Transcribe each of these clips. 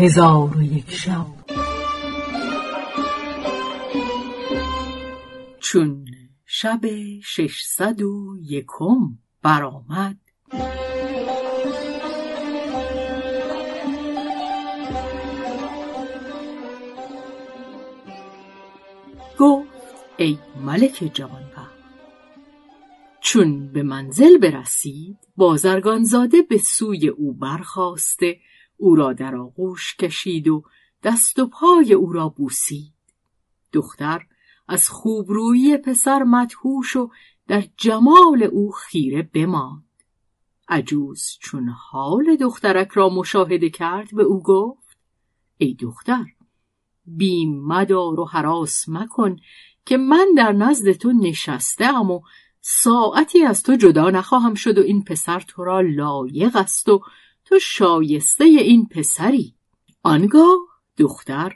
هزار و یک شب. چون شب ششصد و یکم برآمد. گفت ای ملک جوانبخت چون به منزل برسید بازرگانزاده به سوی او برخواسته او را در آغوش کشید و دست و پای او را بوسید. دختر از خوبرویی پسر مدهوش و در جمال او خیره بماند. عجوز چون حال دخترک را مشاهده کرد به او گفت ای دختر بیم مدار و حراس مکن که من در نزد تو نشسته ام و ساعتی از تو جدا نخواهم شد و این پسر تو را لایق است و تو شایسته این پسری. آنگاه دختر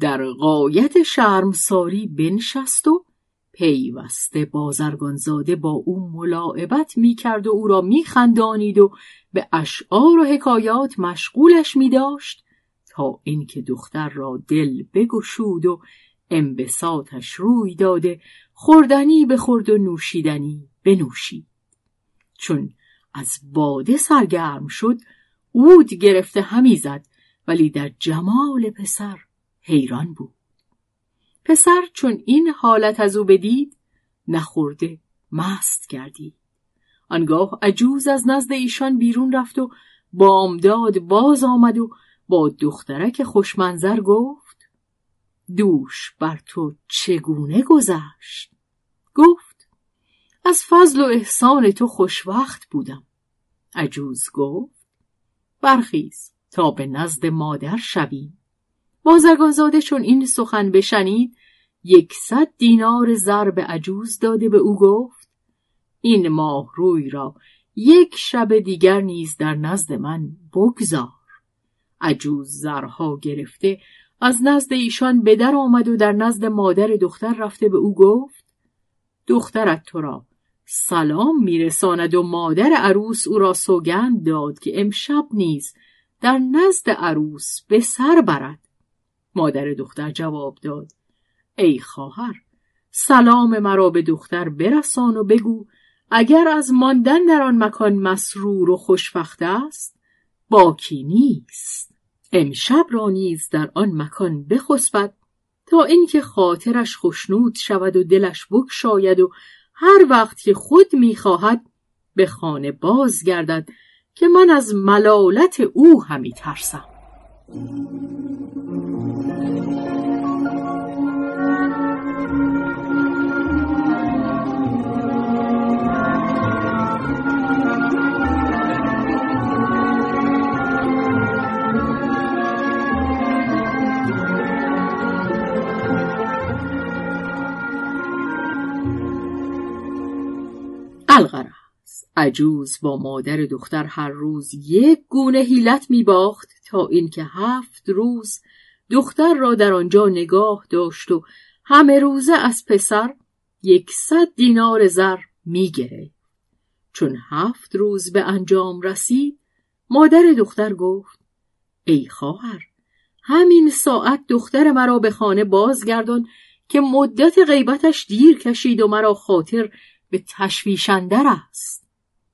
در قایت شرمساری بنشست و پیوسته بازرگانزاده با او ملاعبت می‌کرد و او را میخندانید و به اشعار و حکایات مشغولش میداشت تا اینکه دختر را دل بگشود و انبساطش روی داده خوردنی بخورد و نوشیدنی بنوشید. چون از باده سرگرم شد عود گرفته همی زد ولی در جمال پسر حیران بود. پسر چون این حالت از او بدید نخورده مست گردید. آنگاه عجوز از نزد ایشان بیرون رفت و بامداد باز آمد و با دخترک خوشمنظر گفت دوش بر تو چگونه گذشت؟ گفت از فضل و احسان تو خوشوقت بودم. عجوز گفت برخیز تا به نزد مادر شویم. بازرگانزاده چون این سخن بشنید یکصد دینار زر به عجوز داده به او گفت این ماه روی را یک شب دیگر نیز در نزد من بگذار. عجوز زرها گرفته از نزد ایشان به در آمد و در نزد مادر دختر رفته به او گفت دخترت تو را سلام میرساند و مادر عروس او را سوگند داد که امشب نیز در نزد عروس به سر برد. مادر دختر جواب داد ای خواهر سلام مرا به دختر برسان و بگو اگر از ماندن در آن مکان مسرور و خوشبخت است باکی نیست. امشب را نیز در آن مکان بخسبد تا اینکه خاطرش خشنود شود و دلش بکشاید و هر وقت که خود می‌خواهد به خانه بازگردد که من از ملالت او همی ترسم. الغرض. عجوز با مادر دختر هر روز یک گونه حیلت می باخت تا اینکه هفت روز دختر را در آنجا نگاه داشت و همه روزه از پسر یکصد دینار زر می چون هفت روز به انجام رسید مادر دختر گفت ای خواهر همین ساعت دختر مرا به خانه بازگردان که مدت غیبتش دیر کشید و مرا خاطر به تشویشندر است.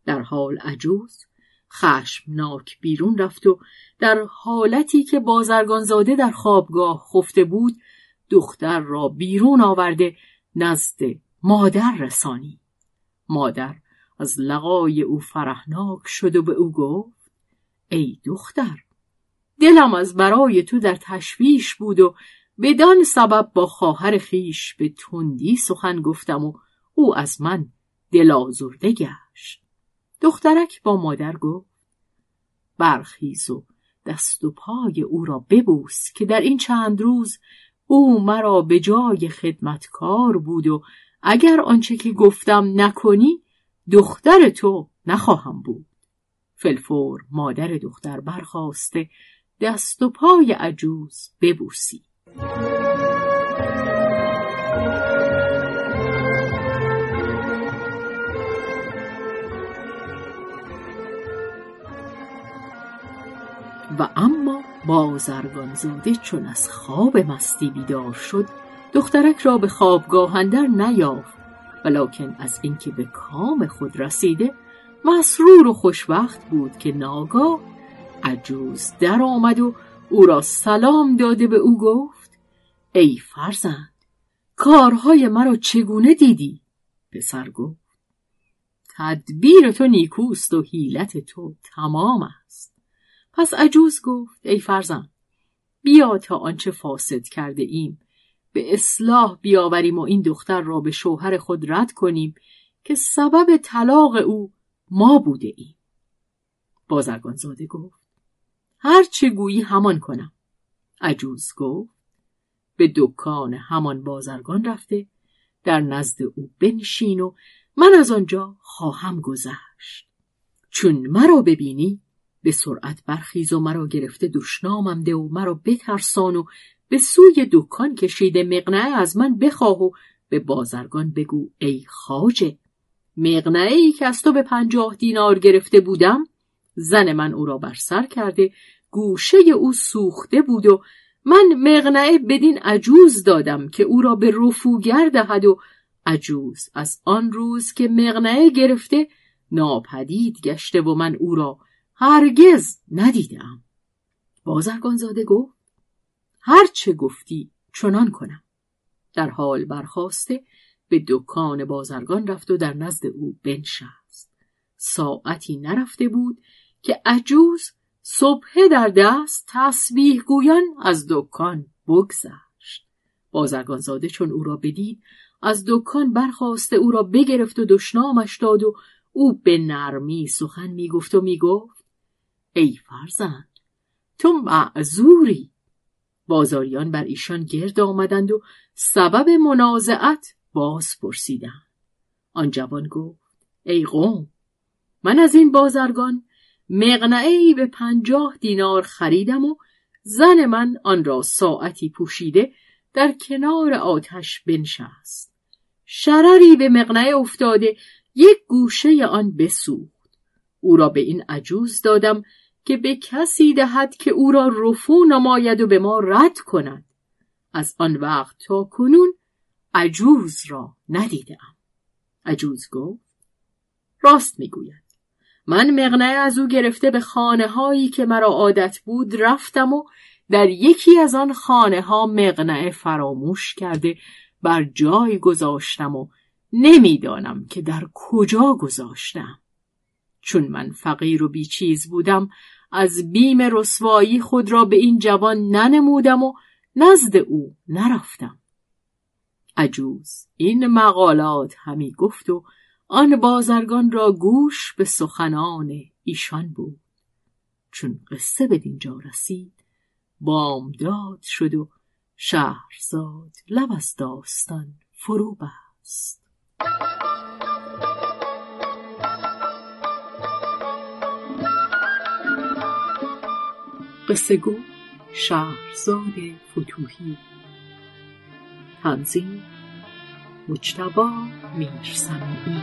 در حال عجوز خشمناک بیرون رفت و در حالتی که بازرگانزاده در خوابگاه خفته بود دختر را بیرون آورده نزد مادر رسانی مادر از لقای او فرحناک شد و به او گفت ای دختر دلم از برای تو در تشویش بود و بدان سبب با خواهر خیش به تندی سخن گفتم و او از من دلازرده گشت. دخترک با مادر گفت برخیز و دست و پای او را ببوس که در این چند روز او مرا به جای خدمتکار بود و اگر آنچه که گفتم نکنی دختر تو نخواهم بود. فلفور مادر دختر برخواسته دست و پای عجوز ببوسی. و اما بازرگانزاده چون از خواب مستی بیدار شد دخترک را به خوابگاه اندر نیافت ولکن از اینکه به کام خود رسیده مسرور و خوشوقت بود که ناگاه عجوز در آمد و او را سلام داده به او گفت ای فرزند کارهای مرا چگونه دیدی؟ پسر گفت تدبیر تو نیکوست و حیلت تو تمام است پس عجوز گفت ای فرزند بیا تا آنچه فاسد کرده ایم به اصلاح بیاوریم و این دختر را به شوهر خود رد کنیم که سبب طلاق او ما بوده ایم. بازرگان زاده گفت هر چه گویی همان کنم. عجوز گفت به دکان همان بازرگان رفته در نزد او بنشین و من از آنجا خواهم گذشت. چون مرا ببینی به سرعت برخیز و مرا گرفته دشنامم ده و مرا بترسان و به سوی دکان کشیده مقنعه از من بخواه و به بازرگان بگو ای خاجه مقنعه ای که از تو به پنجاه دینار گرفته بودم زن من او را بر سر کرده گوشه او سوخته بود و من مقنعه بدین عجوز دادم که او را به رفوگر دهد و عجوز از آن روز که مقنعه گرفته ناپدید گشته و من او را هرگز ندیدم. بازرگان زاده گفت هر چه گفتی چنان کنم. در حال برخواسته به دکان بازرگان رفت و در نزد او بنشست. ساعتی نرفته بود که عجوز صبح در دست تسبیح گویان از دکان بگذشت. بازرگان زاده چون او را بدید از دکان برخواسته او را بگرفت و دشنامش داد و او به نرمی سخن می‌گفت و می‌گفت ای فرزند تو معذوری. بازاریان بر ایشان گرد آمدند و سبب منازعت باز پرسیدند. آن جوان گفت ای قوم من از این بازرگان مقنعه به پنجاه دینار خریدم و زن من آن را ساعتی پوشیده در کنار آتش بنشست. شرری به مقنعه افتاده یک گوشه آن بسوخت. او را به این عجوز دادم که به کسی دهد که او را رفو نماید و به ما رد کند. از آن وقت تا کنون عجوز را ندیدم عجوز گفت راست می‌گوید. من مقنعه از او گرفته به خانه هایی که مرا عادت بود رفتم و در یکی از آن خانه ها مقنعه فراموش کرده بر جای گذاشتم و نمی‌دانم که در کجا گذاشتم. چون من فقیر و بیچیز بودم از بیم رسوایی خود را به این جوان ننمودم و نزد او نرفتم. عجوز این مقالات همی گفت و آن بازرگان را گوش به سخنان ایشان بود. چون قصه به دینجا رسید بامداد شد و شهرزاد لب از داستان فرو بست. قصه گو شهرزاد فتوهی. تنظیم مجتبا میرسمی